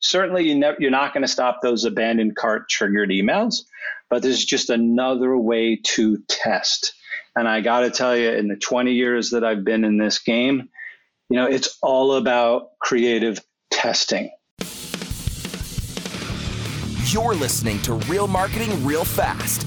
certainly you ne- you're not going to stop those abandoned cart triggered emails, but this is just another way to test. And I got to tell you, in the 20 years that I've been in this game, you know, it's all about creative testing. You're listening to Real Marketing Real Fast,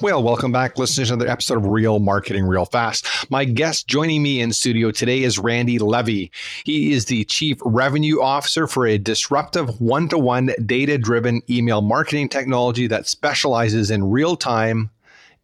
Well, welcome back, listeners, to another episode of Real Marketing Real Fast. My guest joining me in studio today is Randy Levy. He is the Chief Revenue Officer for a disruptive one to one data driven email marketing technology that specializes in real time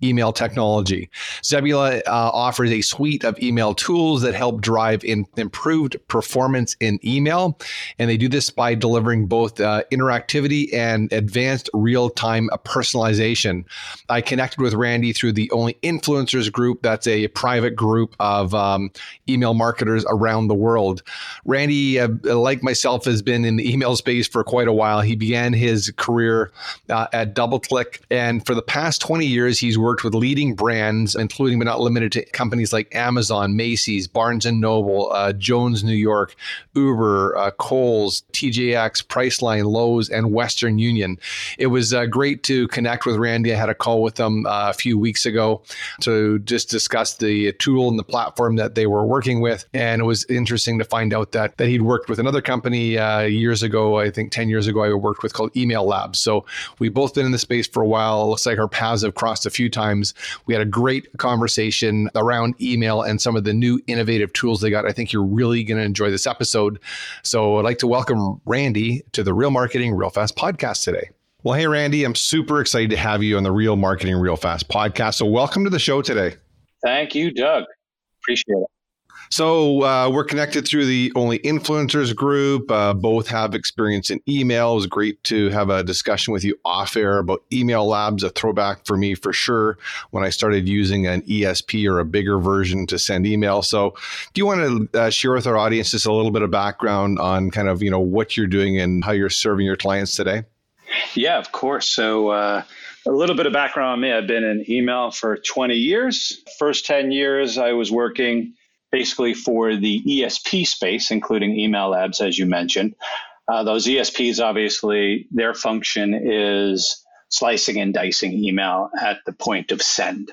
email technology. Zembula uh, offers a suite of email tools that help drive improved performance in email. And they do this by delivering both uh, interactivity and advanced real time personalization. I connected with Randy through the Only Influencers group. That's a private group of um, email marketers around the world. Randy, uh, like myself, has been in the email space for quite a while. He began his career uh, at DoubleClick. And for the past 20 years, he's worked worked with leading brands, including but not limited to companies like Amazon, Macy's, Barnes and Noble, uh, Jones New York, Uber, uh, Kohl's, TJX, Priceline, Lowe's, and Western Union. It was uh, great to connect with Randy. I had a call with them uh, a few weeks ago to just discuss the tool and the platform that they were working with, and it was interesting to find out that that he'd worked with another company uh, years ago. I think ten years ago, I worked with called Email Labs. So we've both been in the space for a while. It looks like our paths have crossed a few times times. We had a great conversation around email and some of the new innovative tools they got. I think you're really going to enjoy this episode. So I'd like to welcome Randy to the Real Marketing Real Fast podcast today. Well, hey, Randy, I'm super excited to have you on the Real Marketing Real Fast podcast. So welcome to the show today. Thank you, Doug. Appreciate it. So uh, we're connected through the Only Influencers group. Uh, both have experience in email. It was great to have a discussion with you off air about email labs, a throwback for me for sure when I started using an ESP or a bigger version to send email. So do you want to uh, share with our audience just a little bit of background on kind of, you know, what you're doing and how you're serving your clients today? Yeah, of course. So, uh, a little bit of background on me. I've been in email for 20 years. First 10 years, I was working basically for the ESP space, including email labs, as you mentioned. Uh, those ESPs, obviously, their function is slicing and dicing email at the point of send.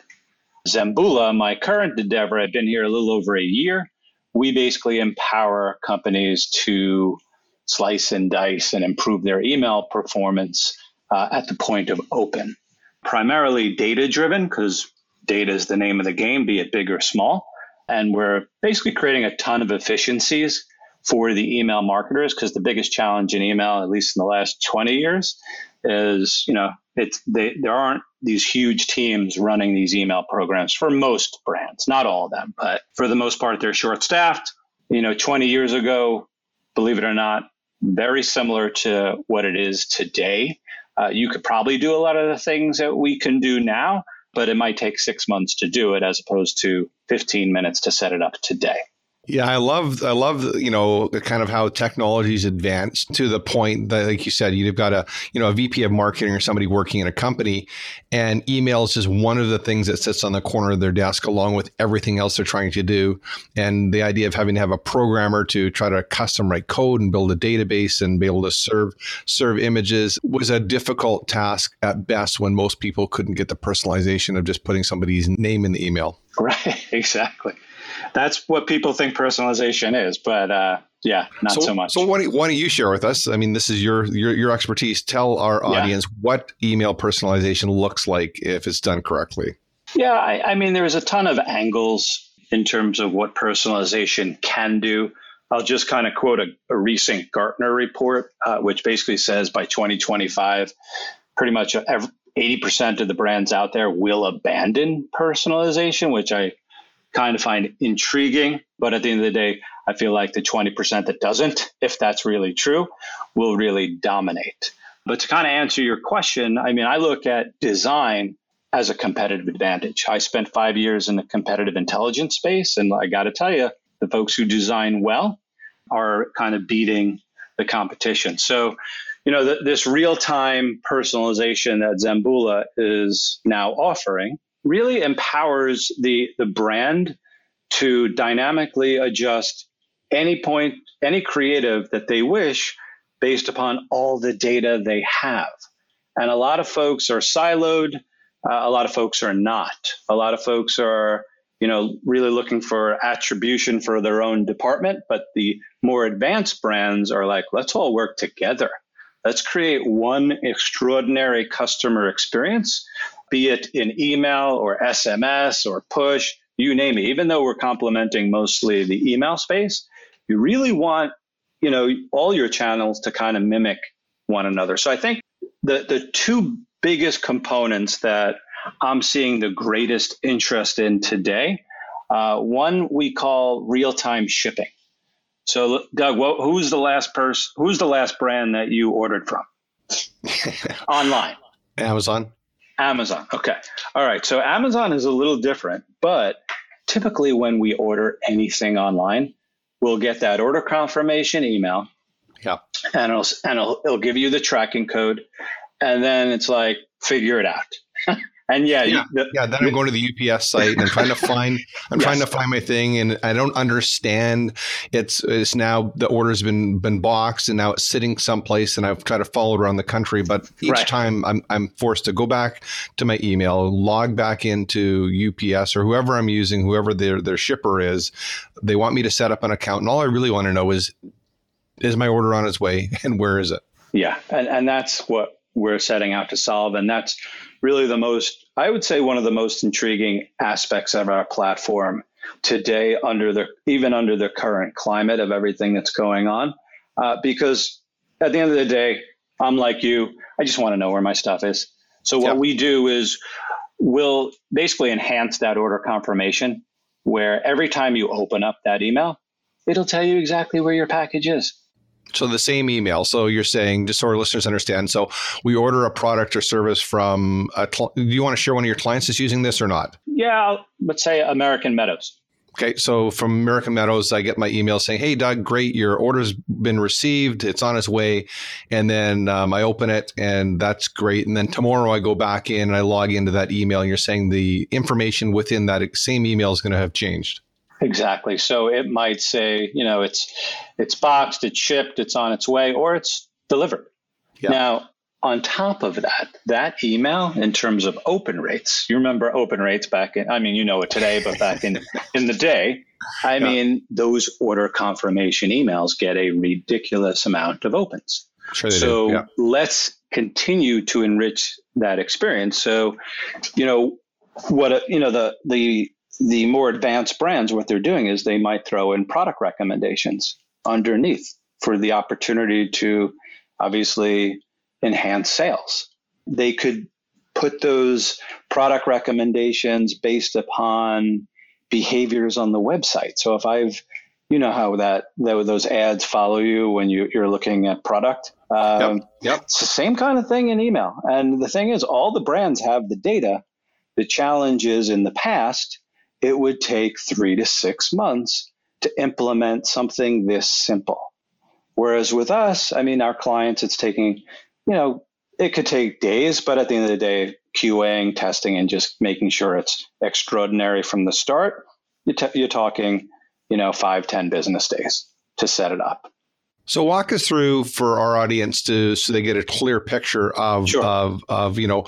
Zembula, my current endeavor, I've been here a little over a year. We basically empower companies to slice and dice and improve their email performance uh, at the point of open. Primarily data driven, because data is the name of the game, be it big or small. And we're basically creating a ton of efficiencies for the email marketers because the biggest challenge in email, at least in the last 20 years, is you know it's they, there aren't these huge teams running these email programs for most brands, not all of them, but for the most part, they're short staffed. You know, 20 years ago, believe it or not, very similar to what it is today. Uh, you could probably do a lot of the things that we can do now, but it might take six months to do it as opposed to 15 minutes to set it up today. Yeah, I love I love you know kind of how technology's advanced to the point that like you said you've got a you know a VP of marketing or somebody working in a company and email is just one of the things that sits on the corner of their desk along with everything else they're trying to do and the idea of having to have a programmer to try to custom write code and build a database and be able to serve serve images was a difficult task at best when most people couldn't get the personalization of just putting somebody's name in the email. Right, exactly that's what people think personalization is. But uh, yeah, not so, so much. So why don't, why don't you share with us? I mean, this is your your, your expertise. Tell our audience yeah. what email personalization looks like if it's done correctly. Yeah, I, I mean, there's a ton of angles in terms of what personalization can do. I'll just kind of quote a, a recent Gartner report, uh, which basically says by 2025, pretty much every, 80% of the brands out there will abandon personalization, which I kind of find intriguing. But at the end of the day, I feel like the 20% that doesn't, if that's really true, will really dominate. But to kind of answer your question, I mean, I look at design as a competitive advantage. I spent five years in the competitive intelligence space, and I got to tell you, the folks who design well are kind of beating the competition. So, you know, the, this real time personalization that Zembula is now offering really empowers the, the brand to dynamically adjust any point, any creative that they wish based upon all the data they have. And a lot of folks are siloed. Uh, a lot of folks are not. A lot of folks are, you know, really looking for attribution for their own department. But the more advanced brands are like, let's all work together. Let's create one extraordinary customer experience, be it in email or SMS or push, you name it. Even though we're complementing mostly the email space, you really want you know all your channels to kind of mimic one another. So I think the the two biggest components that I'm seeing the greatest interest in today, uh, one we call real time shipping. So Doug, what, who's the last person? Who's the last brand that you ordered from online? Amazon. Amazon. Okay. All right. So Amazon is a little different, but typically when we order anything online, we'll get that order confirmation email. Yeah. And it'll and it'll, it'll give you the tracking code, and then it's like figure it out. And yeah, yeah, you, the, yeah. Then I'm going to the UPS site and I'm trying to find I'm yes. trying to find my thing, and I don't understand. It's it's now the order's been been boxed, and now it's sitting someplace, and I've tried to follow it around the country. But each right. time I'm I'm forced to go back to my email, log back into UPS or whoever I'm using, whoever their their shipper is. They want me to set up an account, and all I really want to know is is my order on its way, and where is it? Yeah, and and that's what we're setting out to solve. And that's really the most, I would say, one of the most intriguing aspects of our platform today, under the even under the current climate of everything that's going on. Uh, because at the end of the day, I'm like you, I just want to know where my stuff is. So what we do is we'll basically enhance that order confirmation where every time you open up that email, it'll tell you exactly where your package is. So the same email. So you're saying, just so our listeners understand. So we order a product or service from. A cl- do you want to share one of your clients is using this or not? Yeah, let's say American Meadows. Okay, so from American Meadows, I get my email saying, "Hey, Doug, great, your order's been received. It's on its way." And then um, I open it, and that's great. And then tomorrow, I go back in and I log into that email, and you're saying the information within that same email is going to have changed. Exactly. So it might say, you know, it's it's boxed, it's shipped, it's on its way, or it's delivered. Yeah. Now, on top of that, that email in terms of open rates, you remember open rates back in I mean, you know it today, but back in in the day, I yeah. mean, those order confirmation emails get a ridiculous amount of opens. Sure so yeah. let's continue to enrich that experience. So, you know, what you know the the the more advanced brands, what they're doing is they might throw in product recommendations underneath for the opportunity to obviously enhance sales. They could put those product recommendations based upon behaviors on the website. So if I've, you know how that, that those ads follow you when you, you're looking at product. Um, yep. yep. It's the same kind of thing in email. And the thing is, all the brands have the data. The challenge is in the past, it would take three to six months to implement something this simple. Whereas with us, I mean, our clients, it's taking, you know, it could take days, but at the end of the day, QAing, testing, and just making sure it's extraordinary from the start, you're, t- you're talking, you know, five, ten business days to set it up. So walk us through for our audience to so they get a clear picture of sure. of of you know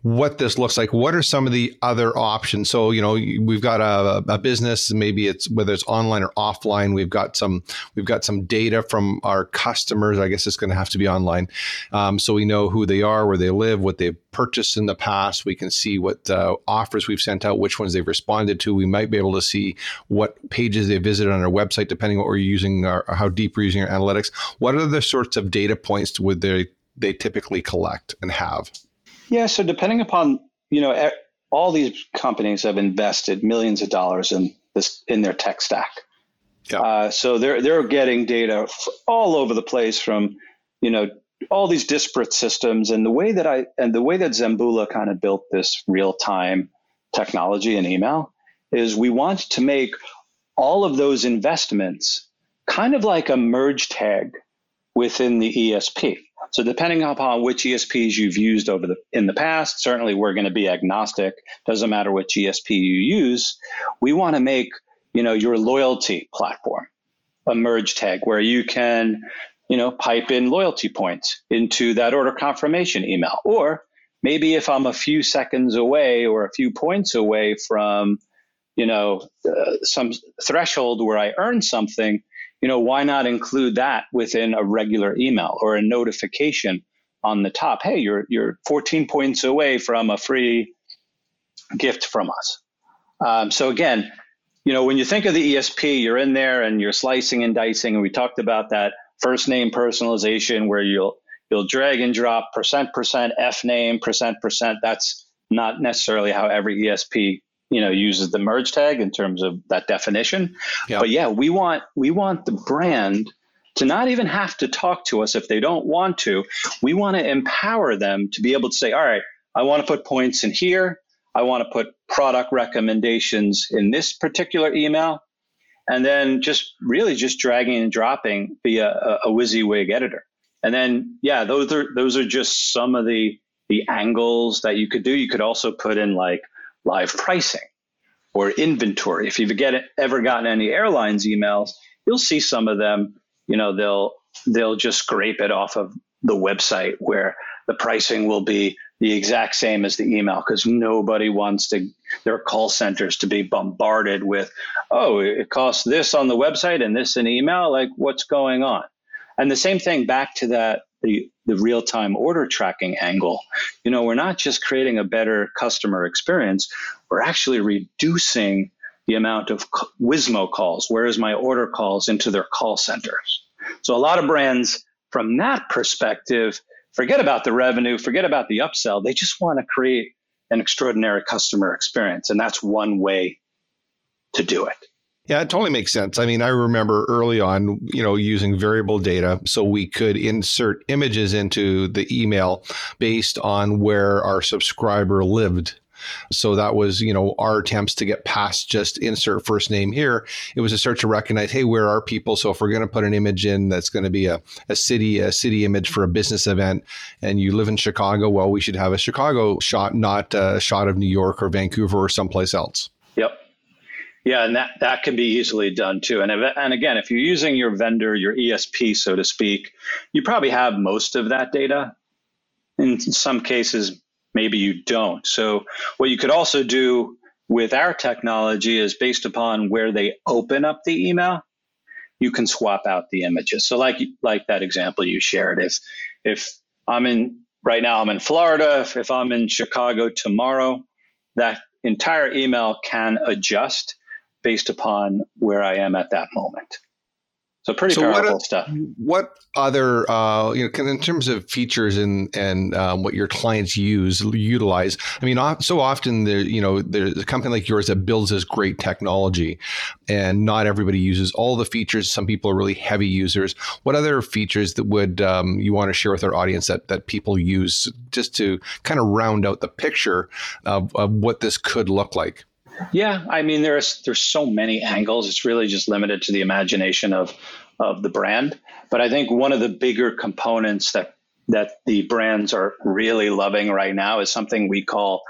what this looks like. What are some of the other options? So you know we've got a, a business, maybe it's whether it's online or offline. We've got some we've got some data from our customers. I guess it's going to have to be online, um, so we know who they are, where they live, what they've purchased in the past. We can see what uh, offers we've sent out, which ones they've responded to. We might be able to see what pages they visited on our website, depending on what we're using, our, how deep we're using our analytics analytics. What are the sorts of data points would they they typically collect and have? Yeah, so depending upon you know all these companies have invested millions of dollars in this in their tech stack. Yeah. Uh, so they're they're getting data all over the place from you know all these disparate systems and the way that I and the way that Zembula kind of built this real time technology and email is we want to make all of those investments kind of like a merge tag within the ESP. So depending upon which ESPs you've used over the in the past, certainly we're going to be agnostic. Doesn't matter which ESP you use. We want to make you know your loyalty platform a merge tag where you can you know pipe in loyalty points into that order confirmation email, or maybe if I'm a few seconds away or a few points away from you know uh, some threshold where I earn something you know, why not include that within a regular email or a notification on the top? Hey, you're you're 14 points away from a free gift from us. Um, so again, you know, when you think of the ESP, you're in there and you're slicing and dicing, and we talked about that first name personalization where you'll you'll drag and drop percent percent F name percent percent. That's not necessarily how every ESP you know uses the merge tag in terms of that definition yep. but yeah we want we want the brand to not even have to talk to us if they don't want to we want to empower them to be able to say all right i want to put points in here i want to put product recommendations in this particular email and then just really just dragging and dropping via a, a WYSIWYG editor and then yeah those are those are just some of the the angles that you could do you could also put in like live pricing or inventory. If you've get, ever gotten any airlines emails, you'll see some of them, you know, they'll they'll just scrape it off of the website where the pricing will be the exact same as the email because nobody wants to their call centers to be bombarded with, oh, it costs this on the website and this in email. Like, what's going on? And the same thing back to that the, the real time order tracking angle. You know, we're not just creating a better customer experience, we're actually reducing the amount of WISMO calls, where is my order calls into their call centers. So a lot of brands from that perspective forget about the revenue, forget about the upsell. They just want to create an extraordinary customer experience. And that's one way to do it. Yeah, it totally makes sense. I mean, I remember early on, you know, using variable data so we could insert images into the email based on where our subscriber lived. So that was, you know, our attempts to get past just insert first name here. It was to start to recognize, hey, where are people? So if we're going to put an image in that's going to be a, a city, a city image for a business event, and you live in Chicago, well, we should have a Chicago shot, not a shot of New York or Vancouver or someplace else. Yep. Yeah, and that, that can be easily done too. And, if, and again, if you're using your vendor, your ESP, so to speak, you probably have most of that data. In some cases, maybe you don't. So, what you could also do with our technology is based upon where they open up the email, you can swap out the images. So, like like that example you shared, if if I'm in right now, I'm in Florida. If, if I'm in Chicago tomorrow, that entire email can adjust based upon where I am at that moment. So pretty so powerful what, stuff. What other, uh, you know, in terms of features and and um, what your clients use utilize? I mean, so often there, you know, there's a company like yours that builds this great technology, and not everybody uses all the features. Some people are really heavy users. What other features that would um, you want to share with our audience that that people use just to kind of round out the picture of, of what this could look like? Yeah, I mean there's there's so many angles. It's really just limited to the imagination of of the brand. But I think one of the bigger components that that the brands are really loving right now is something we call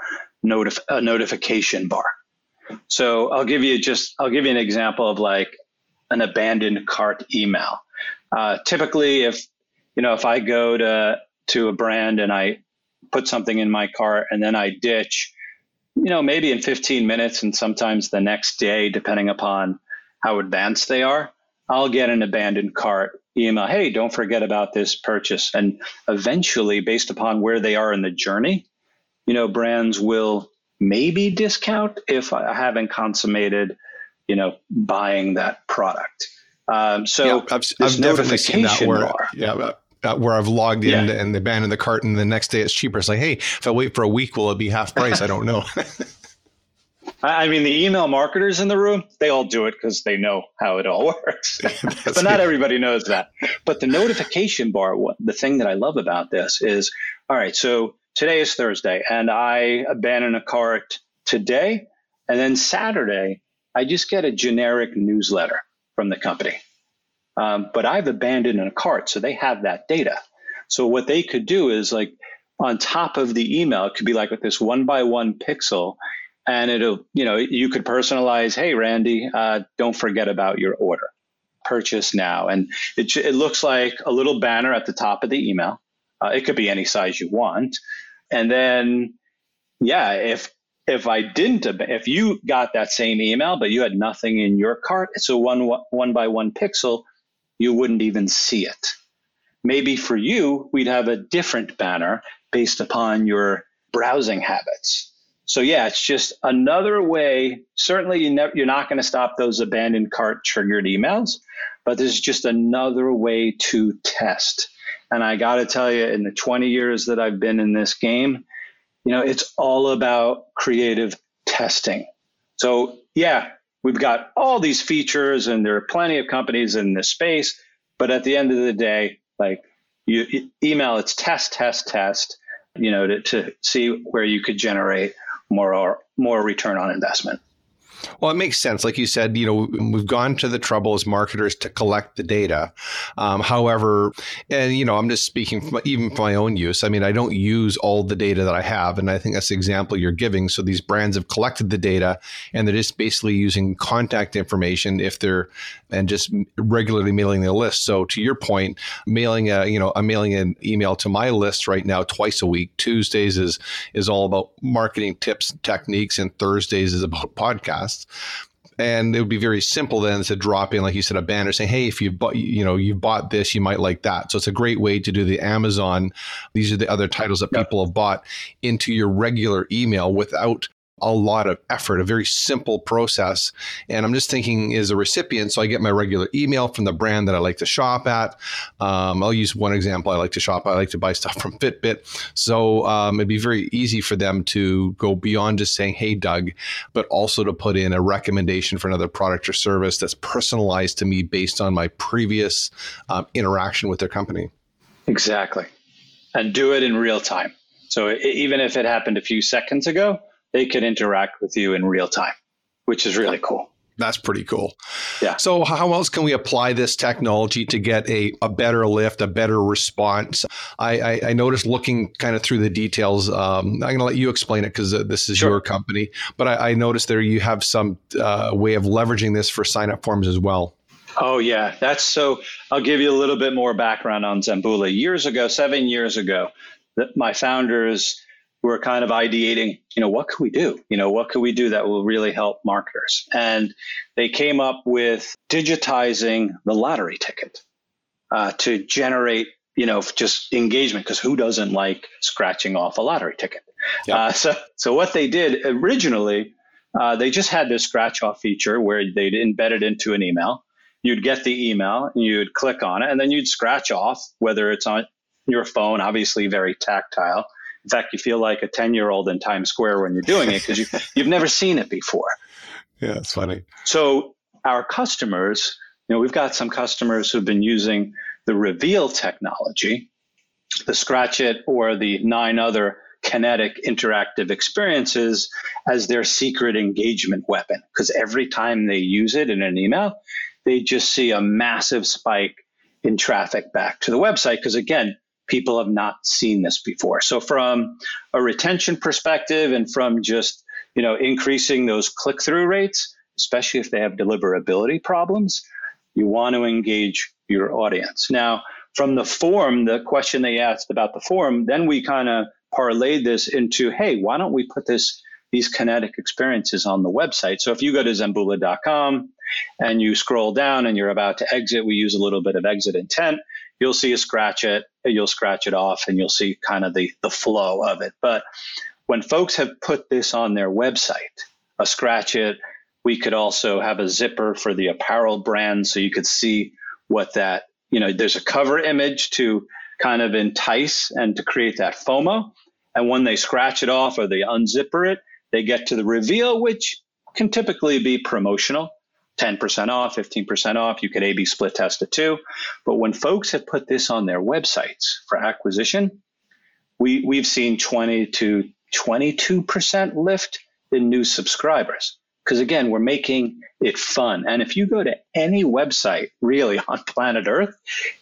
notif- a notification bar. So I'll give you just I'll give you an example of like an abandoned cart email. Uh, typically, if you know if I go to to a brand and I put something in my cart and then I ditch, you know, maybe in 15 minutes and sometimes the next day, depending upon how advanced they are, I'll get an abandoned cart email. Hey, don't forget about this purchase. And eventually, based upon where they are in the journey, you know, brands will maybe discount if I haven't consummated, you know, buying that product. Um, so yeah, I've, I've definitely seen that where, bar, yeah, uh, where I've logged in yeah. and they abandoned the cart, and the next day it's cheaper. It's like, hey, if I wait for a week, will it be half price? I don't know. I mean, the email marketers in the room, they all do it because they know how it all works. but not everybody knows that. But the notification bar, the thing that I love about this is all right, so today is Thursday, and I abandon a cart today. And then Saturday, I just get a generic newsletter from the company. Um, but I've abandoned a cart, so they have that data. So what they could do is like on top of the email, it could be like with this one by one pixel, and it'll you know you could personalize. Hey, Randy, uh, don't forget about your order. Purchase now, and it it looks like a little banner at the top of the email. Uh, it could be any size you want, and then yeah, if if I didn't, if you got that same email, but you had nothing in your cart, it's a one, one by one pixel, you wouldn't even see it. Maybe for you, we'd have a different banner based upon your browsing habits. So yeah, it's just another way. Certainly, you you're not going to stop those abandoned cart triggered emails, but this is just another way to test. And I got to tell you, in the 20 years that I've been in this game, you know, it's all about creative testing. So, yeah, we've got all these features and there are plenty of companies in this space, but at the end of the day, like you email, it's test, test, test, you know, to, to see where you could generate more or more return on investment. Well, it makes sense. Like you said, you know, we've gone to the trouble as marketers to collect the data. Um, however, and you know, I'm just speaking from even for my own use. I mean, I don't use all the data that I have, and I think that's the example you're giving. So these brands have collected the data, and they're just basically using contact information if they're and just regularly mailing their list. So to your point, mailing a you know I'm mailing an email to my list right now twice a week. Tuesdays is is all about marketing tips, techniques, and Thursdays is about podcasts podcasts. And it would be very simple then to drop in, like you said, a banner saying, "Hey, if you bought, you know, you bought this, you might like that." So it's a great way to do the Amazon. These are the other titles that yep. people have bought into your regular email without a lot of effort, a very simple process. And I'm just thinking as a recipient, so I get my regular email from the brand that I like to shop at. Um, I'll use one example. I like to shop. I like to buy stuff from Fitbit. So um, it'd be very easy for them to go beyond just saying, "Hey, Doug," but also to put in a recommendation for another product or service that's personalized to me based on my previous um, interaction with their company. Exactly, and do it in real time. So even if it happened a few seconds ago, they could interact with you in real time, which is really cool. That's pretty cool. Yeah. So, how else can we apply this technology to get a, a better lift, a better response? I, I, I noticed looking kind of through the details. Um, I'm going to let you explain it because uh, this is sure. your company. But I, I, noticed there you have some uh, way of leveraging this for sign up forms as well. Oh, yeah. That's so. I'll give you a little bit more background on Zembula. Years ago, seven years ago, my founders were kind of ideating, you know, what could we do? You know, what could we do that will really help marketers? And they came up with digitizing the lottery ticket uh, to generate, you know, just engagement. Because who doesn't like scratching off a lottery ticket? Yep. Uh, so, so what they did originally, uh, they just had this scratch off feature where they'd embed it into an email. You'd get the email, and you'd click on it, and then you'd scratch off whether it's on your phone, obviously very tactile in fact, you feel like a 10 year old in Times Square when you're doing it because you, you've never seen it before. Yeah, it's funny. So, our customers, you know, we've got some customers who've been using the Reveal technology, the Scratch It, or the nine other kinetic interactive experiences as their secret engagement weapon. Because every time they use it in an email, they just see a massive spike in traffic back to the website. Because again, people have not seen this before. So from a retention perspective and from just, you know, increasing those click-through rates, especially if they have deliverability problems, you want to engage your audience. Now, from the form, the question they asked about the form, then we kind of parlayed this into, hey, why don't we put this these kinetic experiences on the website? So if you go to zembula.com and you scroll down and you're about to exit, we use a little bit of exit intent you'll see a scratch it, you'll scratch it off, and you'll see kind of the, the flow of it. But when folks have put this on their website, a scratch it, we could also have a zipper for the apparel brand so you could see what that, you know, there's a cover image to kind of entice and to create that FOMO. And when they scratch it off or they unzipper it, they get to the reveal, which can typically be promotional 10% off, 15% off. You could A B split test it too. But when folks have put this on their websites for acquisition, we, we've seen 20 to 22% lift in new subscribers. Because again, we're making it fun. And if you go to any website really on planet Earth,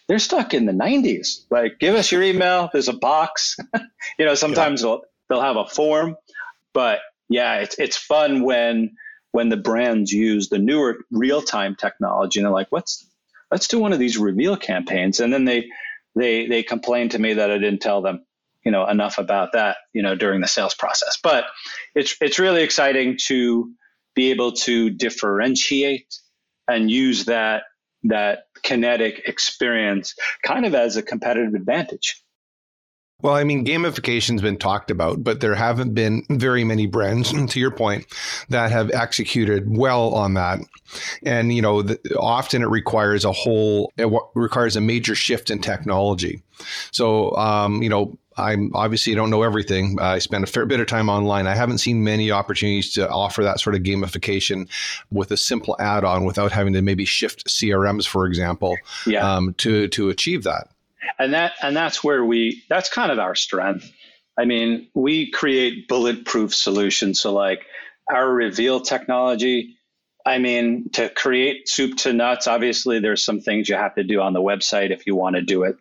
they're stuck in the 90s. Like, give us your email, there's a box. you know, sometimes yeah. they'll, they'll have a form. But yeah, it's, it's fun when when the brands use the newer real-time technology and they're like, let's let's do one of these reveal campaigns. And then they they they complain to me that I didn't tell them, you know, enough about that, you know, during the sales process. But it's it's really exciting to be able to differentiate and use that that kinetic experience kind of as a competitive advantage. Well, I mean, gamification's been talked about, but there haven't been very many brands, to your point, that have executed well on that. And you know, the, often it requires a whole, it w- requires a major shift in technology. So, um, you know, I'm obviously don't know everything. I spend a fair bit of time online. I haven't seen many opportunities to offer that sort of gamification with a simple add-on without having to maybe shift CRMs, for example, yeah. um, to to achieve that and that and that's where we that's kind of our strength. I mean we create bulletproof solutions. So like our reveal technology i mean to create soup to nuts obviously there's some things you have to do on the website if you want to do it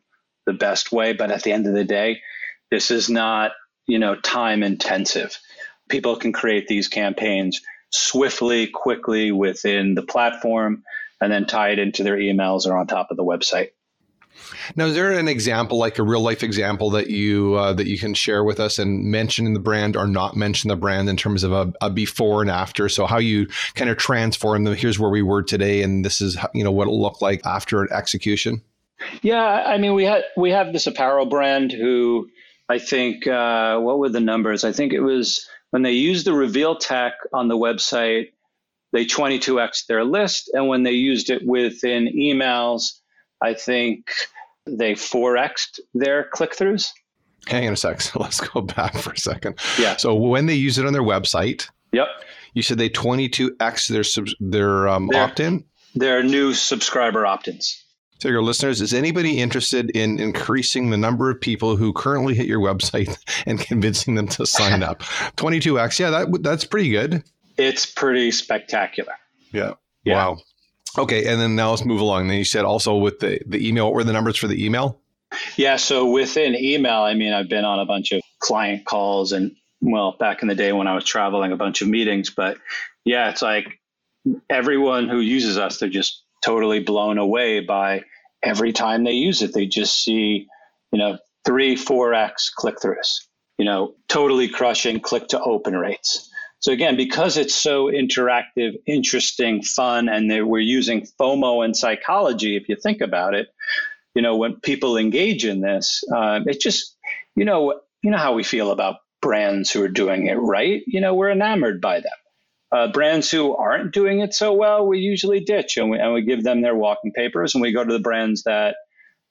the best way. But at the end of the day this is not you know time intensive. People can create these campaigns swiftly quickly within the platform and then tie it into their emails or on top of the website now, is there an example, like a real life example, that you uh, that you can share with us and mention in the brand or not mention the brand in terms of a, a before and after? So how you kind of transform them. Here's where we were today, and this is you know what it'll look like after an execution. Yeah, I mean we had we have this apparel brand who I think uh, what were the numbers? I think it was when they used the reveal tech on the website, they 22x their list, and when they used it within emails I think they 4xed their click throughs. Hang on a sec. So let's go back for a second. Yeah. So when they use it on their website, yep. You said they 22x their their um, opt in. Their new subscriber opt ins. So, your listeners, is anybody interested in increasing the number of people who currently hit your website and convincing them to sign up? 22x, yeah, that that's pretty good. It's pretty spectacular. Yeah. yeah. Wow. Okay, and then now let's move along. Then you said also with the the email, what were the numbers for the email? Yeah, so within email, I mean, I've been on a bunch of client calls and well, back in the day when I was traveling, a bunch of meetings. But yeah, it's like everyone who uses us, they're just totally blown away by every time they use it. They just see, you know, three, four x click throughs. You know, totally crushing click to open rates. So again, because it's so interactive, interesting, fun, and they, we're using FOMO and psychology, if you think about it, you know, when people engage in this, uh, it just, you know, you know how we feel about brands who are doing it right. You know, we're enamored by them. Uh, brands who aren't doing it so well, we usually ditch and we, and we give them their walking papers, and we go to the brands that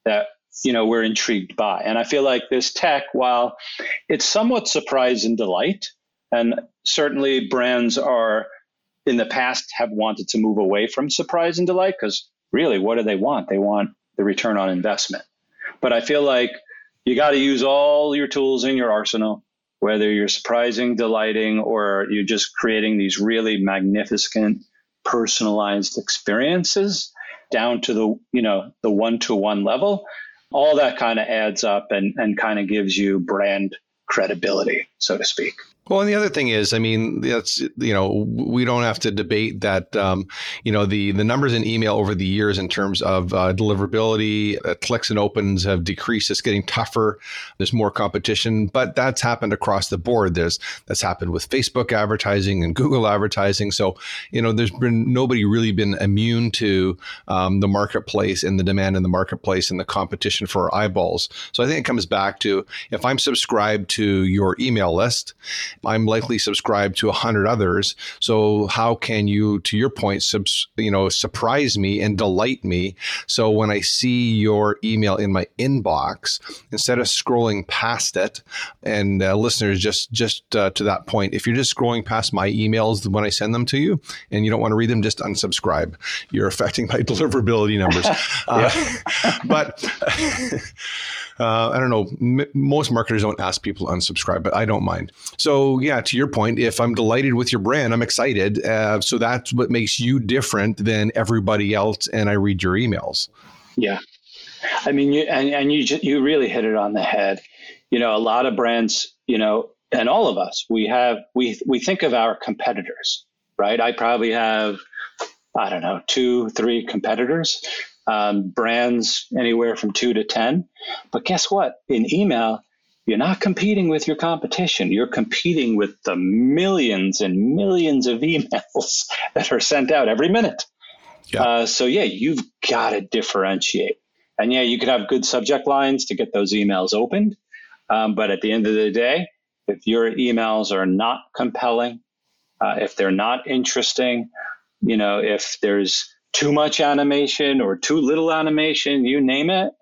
that you know we're intrigued by. And I feel like this tech, while it's somewhat surprise and delight, and certainly brands are in the past have wanted to move away from surprise and delight because really, what do they want? They want the return on investment. But I feel like you got to use all your tools in your arsenal, whether you're surprising, delighting, or you're just creating these really magnificent personalized experiences down to the you know the one to one level all that kind of adds up and, and kind of gives you brand credibility so to speak well, and the other thing is, I mean, that's you know, we don't have to debate that. Um, you know, the the numbers in email over the years in terms of uh, deliverability, uh, clicks and opens have decreased. It's getting tougher. There's more competition, but that's happened across the board. There's that's happened with Facebook advertising and Google advertising. So you know, there's been nobody really been immune to um, the marketplace and the demand in the marketplace and the competition for eyeballs. So I think it comes back to if I'm subscribed to your email list I'm likely subscribed to a hundred others. So how can you, to your point, subs, you know, surprise me and delight me? So when I see your email in my inbox, instead of scrolling past it, and uh, listeners, just just uh, to that point, if you're just scrolling past my emails when I send them to you, and you don't want to read them, just unsubscribe. You're affecting my deliverability numbers. uh, but uh, I don't know. M- most marketers don't ask people to unsubscribe, but I don't mind. So yeah, to your point, if I'm delighted with your brand, I'm excited. Uh, so that's what makes you different than everybody else. And I read your emails. Yeah, I mean, you and, and you just, you really hit it on the head. You know, a lot of brands, you know, and all of us, we have we we think of our competitors, right? I probably have I don't know two, three competitors um, brands anywhere from two to 10. But guess what? In email, you're not competing with your competition. You're competing with the millions and millions of emails that are sent out every minute. Yeah. Uh, so, yeah, you've got to differentiate. And yeah, you could have good subject lines to get those emails opened. Um, but at the end of the day, if your emails are not compelling, uh, if they're not interesting, you know, if there's too much animation or too little animation, you name it.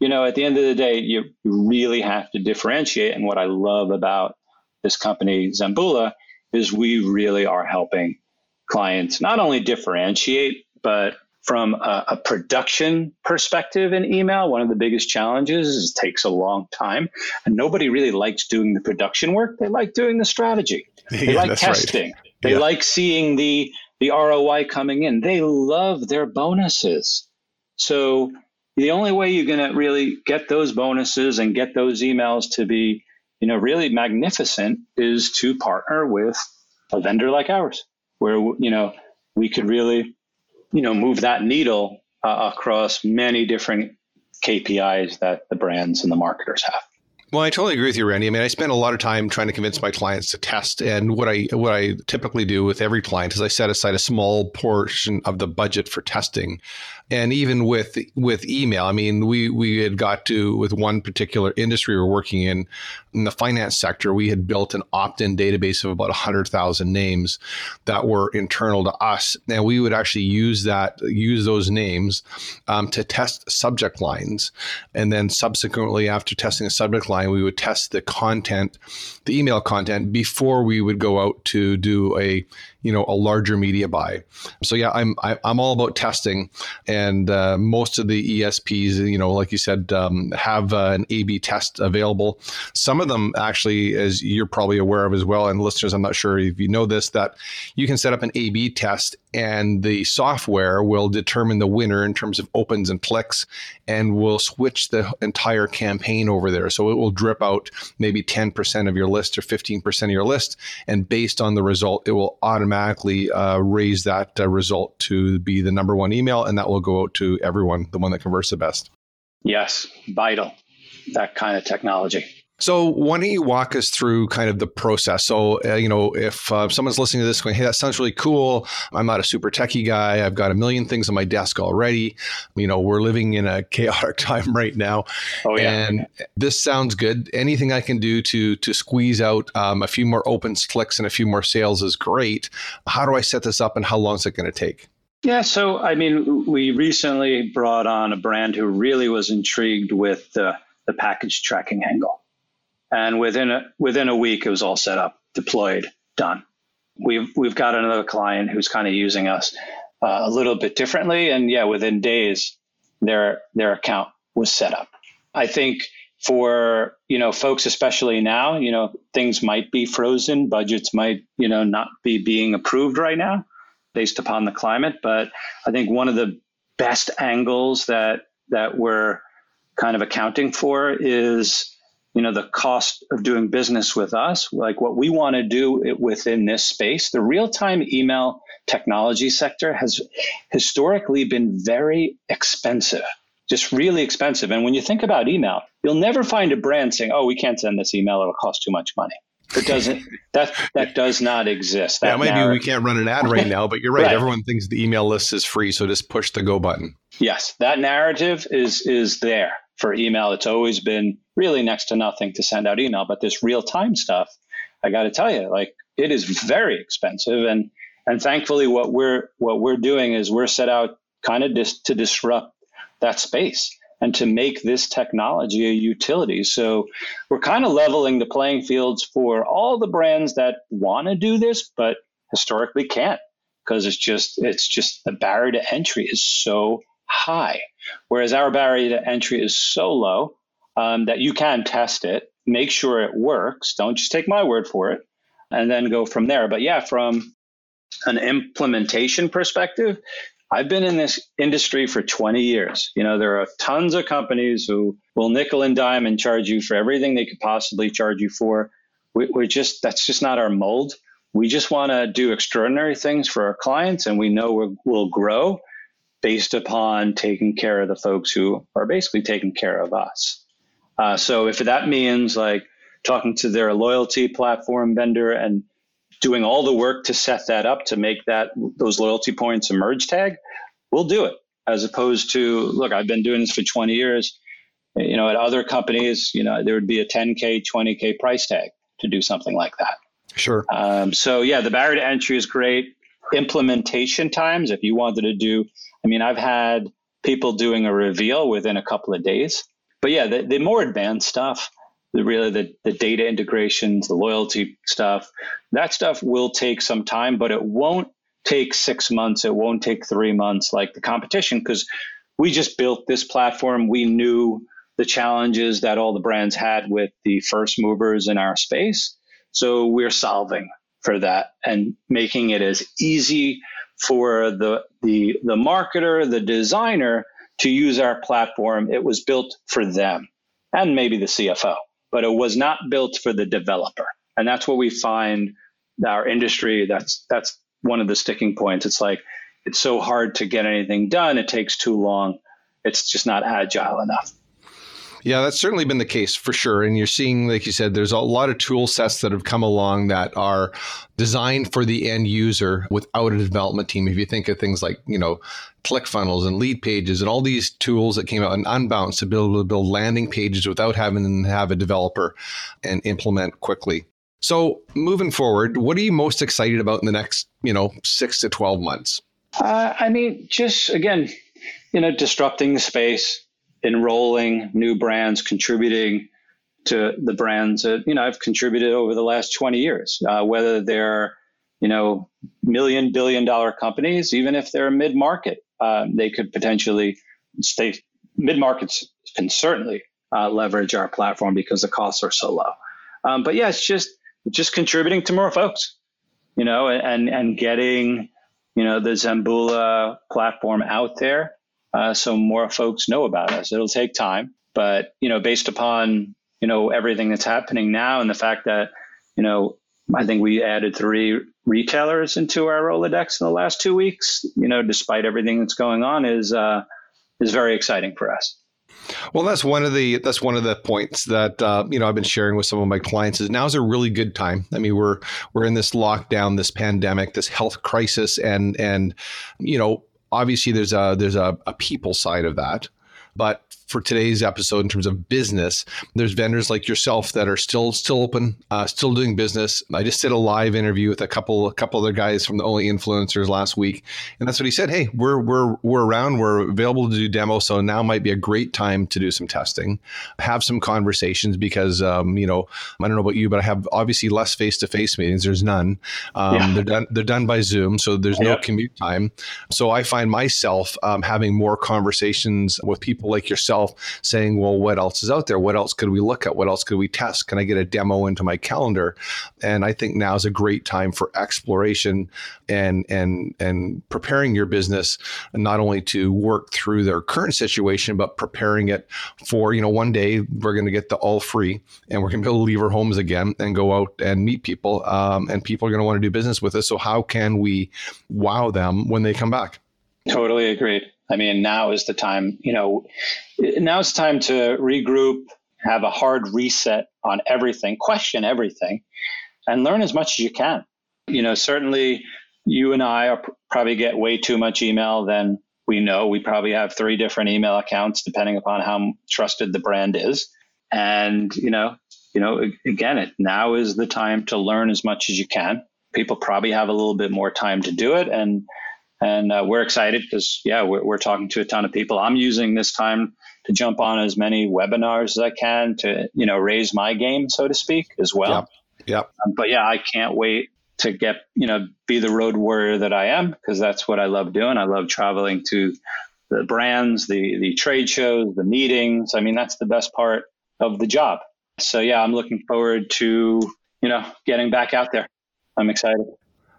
You know, at the end of the day, you really have to differentiate. And what I love about this company, Zembula, is we really are helping clients not only differentiate, but from a, a, production perspective in email, one of the biggest challenges is it takes a long time. And nobody really likes doing the production work. They like doing the strategy. They yeah, like testing. Right. They yeah. like seeing the the ROI coming in. They love their bonuses. So the only way you're going to really get those bonuses and get those emails to be, you know, really magnificent is to partner with a vendor like ours, where you know we could really, you know, move that needle uh, across many different KPIs that the brands and the marketers have. Well, I totally agree with you, Randy. I mean, I spend a lot of time trying to convince my clients to test, and what I what I typically do with every client is I set aside a small portion of the budget for testing. And even with with email i mean we we had got to with one particular industry we're working in in the finance sector we had built an opt-in database of about 100000 names that were internal to us. And we would actually use that use those names um, to test subject lines. And then subsequently after testing a subject line we would test the content the email content before we would go out to do a you know a larger media buy. So yeah, I'm I, am i am all about testing, and uh, most of the ESPs, you know, like you said, um, have uh, an A/B test available. Some of them actually, as you're probably aware of as well, and listeners, I'm not sure if you know this, that you can set up an A/B test and the software will determine the winner in terms of opens and clicks and will switch the entire campaign over there. So it will drip out maybe 10% of your list or 15% of your list. And based on the result, it will automatically uh, raise that uh, result to be the number one email. And that will go out to everyone, the one that converts the best. Yes, vital, that kind of technology. So, why don't you walk us through kind of the process? So, uh, you know, if uh, someone's listening to this going, hey, that sounds really cool. I'm not a super techie guy. I've got a million things on my desk already. You know, we're living in a chaotic time right now. Oh, yeah. And this sounds good. Anything I can do to to squeeze out um, a few more open clicks and a few more sales is great. How do I set this up and how long is it going to take? Yeah, so I mean, we recently brought on a brand who really was intrigued with the, the package tracking angle and within a, within a week it was all set up, deployed, done. We've we've got another client who's kind of using us uh, a little bit differently, and yeah, within days their their account was set up. I think for you know folks especially now you know things might be frozen budgets might you know not be being approved right now based upon the climate but i think one of the best angles that that we're kind of accounting for is you know the cost of doing business with us like what we want to do within this space. The real-time email technology sector has historically been very expensive just really expensive. And when you think about email you'll never find a brand saying oh we can't send this email it'll cost too much money. It doesn't that that does not exist. That yeah maybe narrative. we can't run an ad right now but you're right, right. Everyone thinks the email list is free so just push the go button. Yes that narrative is is there for email, it's always been really next to nothing to send out email. But this real time stuff, I got to tell you, like it is very expensive. And and thankfully, what we're what we're doing is we're set out kind of dis- to disrupt that space and to make this technology a utility. So we're kind of leveling the playing fields for all the brands that want to do this, but historically can't because it's just it's just the barrier to entry is so high, whereas our barrier to entry is so low um, that you can test it, make sure it works. Don't just take my word for it, and then go from there. But yeah, from an implementation perspective, I've been in this industry for 20 years. You know, there are tons of companies who will nickel and dime and charge you for everything they could possibly charge you for. We, we're just, that's just not our mold. We just want to do extraordinary things for our clients, and we know we will grow based upon taking care of the folks who are basically taking care of us. Uh, so if that means like talking to their loyalty platform vendor and doing all the work to set that up to make that those loyalty points a merge tag, we'll do it. As opposed to, look, I've been doing this for 20 years. You know, at other companies, you know, there would be a 10K, 20K price tag to do something like that. Sure. Um, so yeah, the barrier to entry is great. Implementation times, if you wanted to do, I mean, I've had people doing a reveal within a couple of days. But yeah, the, the more advanced stuff, the really the, the data integrations, the loyalty stuff, that stuff will take some time, but it won't take six months. It won't take three months like the competition because we just built this platform. We knew the challenges that all the brands had with the first movers in our space. So we're solving for that and making it as easy for the the the marketer, the designer to use our platform. It was built for them and maybe the CFO but it was not built for the developer. And that's what we find our industry. That's that's one of the sticking points. It's like it's so hard to get anything done. It takes too long. It's just not agile enough. Yeah, that's certainly been the case for sure. And you're seeing, like you said, there's a lot of tool sets that have come along that are designed for the end user without a development team. If you think of things like, you know, ClickFunnels and Leadpages and all these tools that came out and Unbounce to build to build landing pages without having to have a developer and implement quickly. So moving forward, what are you most excited about in the next, you know, six to 12 months? Uh, I mean, just again, you know, disrupting the space, enrolling new brands, contributing to the brands that you know I've contributed over the last 20 years, uh, whether they're you know million billion dollar companies, even if they're mid market, uh, they could potentially stay mid markets can certainly uh, leverage our platform because the costs are so low. Um, but yeah, it's just just contributing to more folks, you know, and and getting you know the Zembula platform out there uh, so more folks know about us. It'll take time, but you know, based upon you know everything that's happening now and the fact that you know I think we added three retailers into our Rolodex in the last two weeks. You know, despite everything that's going on, is uh, is very exciting for us. Well, that's one of the that's one of the points that uh, you know I've been sharing with some of my clients. Is now is a really good time. I mean, we're we're in this lockdown, this pandemic, this health crisis, and and you know obviously there's a there's a, a people side of that but for today's episode in terms of business. There's vendors like yourself that are still still open, uh, still doing business. I just did a live interview with a couple a couple other guys from the Only Influencers last week, and that's what he said. Hey, we're we're we're around. We're available to do demos, so now might be a great time to do some testing, have some conversations because um, you know I don't know about you, but I have obviously less face to face meetings. There's none. Um, yeah. They're done. They're done by Zoom, so there's no commute time. So I find myself um, having more conversations with people like yourself yourself saying, well, what else is out there? What else could we look at? What else could we test? Can I get a demo into my calendar? And I think now is a great time for exploration and and and preparing your business not only to work through their current situation, but preparing it for, you know, one day we're going to get the all free and we're going to be able to leave our homes again and go out and meet people. Um, and people are going to want to do business with us. So how can we wow them when they come back? Totally agreed. I mean, now is the time, you know, now it's time to regroup, have a hard reset on everything, question everything, and learn as much as you can. You know, certainly you and I are, probably get way too much email than we know. We probably have three different email accounts depending upon how trusted the brand is. And, you know, you know, again, it now is the time to learn as much as you can. People probably have a little bit more time to do it, and and uh, we're excited because yeah, we're, we're talking to a ton of people. I'm using this time to jump on as many webinars as I can to you know raise my game, so to speak, as well. Yep. yep. Um, but yeah, I can't wait to get you know be the road warrior that I am because that's what I love doing. I love traveling to the brands, the the trade shows, the meetings. I mean, that's the best part of the job. So yeah, I'm looking forward to you know getting back out there. I'm excited.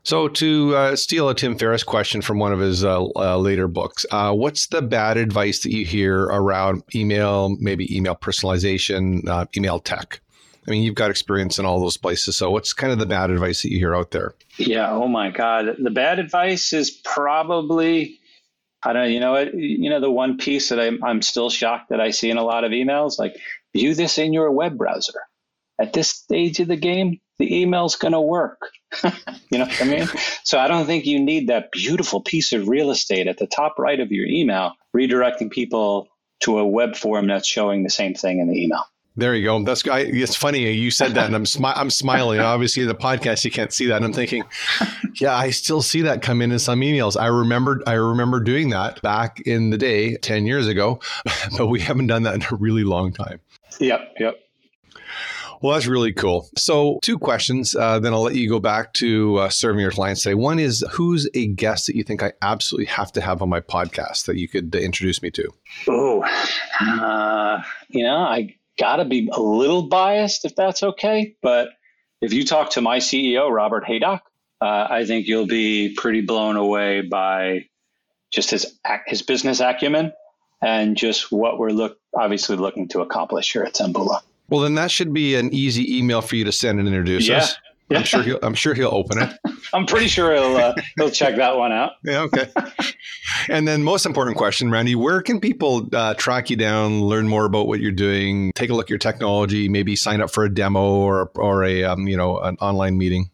So, to uh, steal a Tim Ferriss question from one of his uh, uh, later books, uh, what's the bad advice that you hear around email, maybe email personalization, email tech? I mean, you've got experience in all those places. So, what's kind of the bad advice that you hear out there? Yeah. Oh my God. The bad advice is probably, I don't know, you know you know, the one piece that I'm, I'm still shocked that I see in a lot of emails, like view this in your web browser. At this stage of the game, the email's going to work. you know what I mean? So I don't think you need that beautiful piece of real estate at the top right of your email, redirecting people to a web form that's showing the same thing in the email. There you go. That's I, it's funny you said that, and I'm smi- I'm smiling. Obviously, the podcast you can't see that. And I'm thinking, yeah, I still see that come in in some emails. I remember I remember doing that back in the day, ten years ago, but we haven't done that in a really long time. Yep, yep. Well, that's really cool. So, two questions, uh, then I'll let you go back to uh, serving your clients today. One is who's a guest that you think I absolutely have to have on my podcast that you could uh, introduce me to? Oh, uh, you know, I got to be a little biased if that's okay. But if you talk to my CEO, Robert Haydock, uh, I think you'll be pretty blown away by just his his business acumen and just what we're look obviously looking to accomplish here at Zembula. Well, then that should be an easy email for you to send and introduce yeah. us. I'm sure he'll. I'm sure he'll open it. I'm pretty sure he'll uh, he'll check that one out. Yeah. Okay. and then, most important question, Randy: Where can people uh, track you down, learn more about what you're doing, take a look at your technology, maybe sign up for a demo or or a um, you know an online meeting?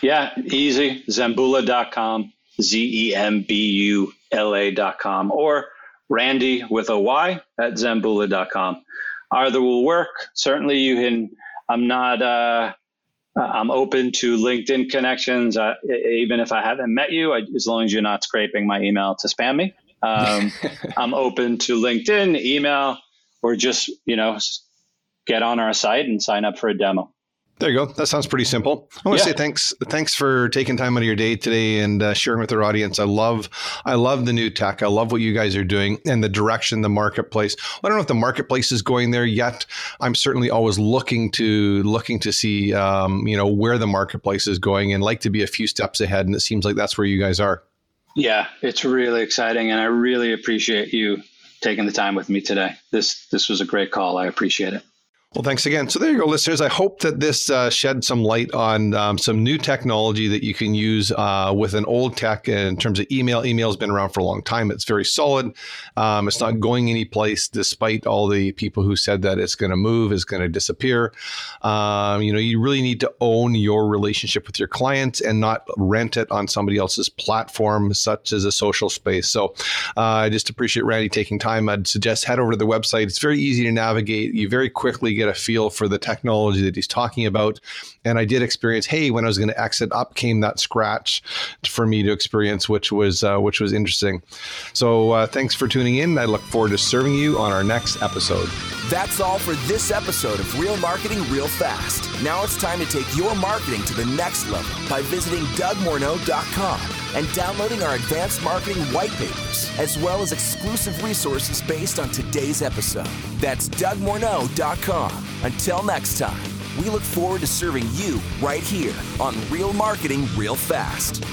Yeah, easy. Zembula.com, z e m b u l a.com, or Randy with a y at zembula.com either will work. Certainly, you can. I'm not. Uh, I'm open to LinkedIn connections, uh, even if I haven't met you, I, as long as you're not scraping my email to spam me. Um, I'm open to LinkedIn, email, or just you know get on our site and sign up for a demo. There you go. That sounds pretty simple. I want to yeah. say thanks. Thanks for taking time out of your day today and uh, sharing with our audience. I love, I love the new tech. I love what you guys are doing and the direction the marketplace. I don't know if the marketplace is going there yet. I'm certainly always looking to looking to see, um, you know, where the marketplace is going and like to be a few steps ahead. And it seems like that's where you guys are. Yeah, it's really exciting, and I really appreciate you taking the time with me today. This this was a great call. I appreciate it. Well, thanks again. So there you go, listeners. I hope that this uh, shed some light on um, some new technology that you can use uh, with an old tech in terms of email. Email has been around for a long time. It's very solid. Um, it's not going any place, despite all the people who said that it's going to move, is going to disappear. Um, you know, you really need to own your relationship with your clients and not rent it on somebody else's platform, such as a social space. So uh, I just appreciate Randy taking time. I'd suggest head over to the website. It's very easy to navigate. You very quickly get a feel for the technology that he's talking about. And I did experience, hey, when I was going to exit, up came that scratch for me to experience, which was uh, which was interesting. So uh, thanks for tuning in. I look forward to serving you on our next episode. That's all for this episode of Real Marketing Real Fast. Now it's time to take your marketing to the next level by visiting DougMorneau.com and downloading our advanced marketing white papers, as well as exclusive resources based on today's episode. That's DougMorneau.com. Until next time, we look forward to serving you right here on Real Marketing Real Fast.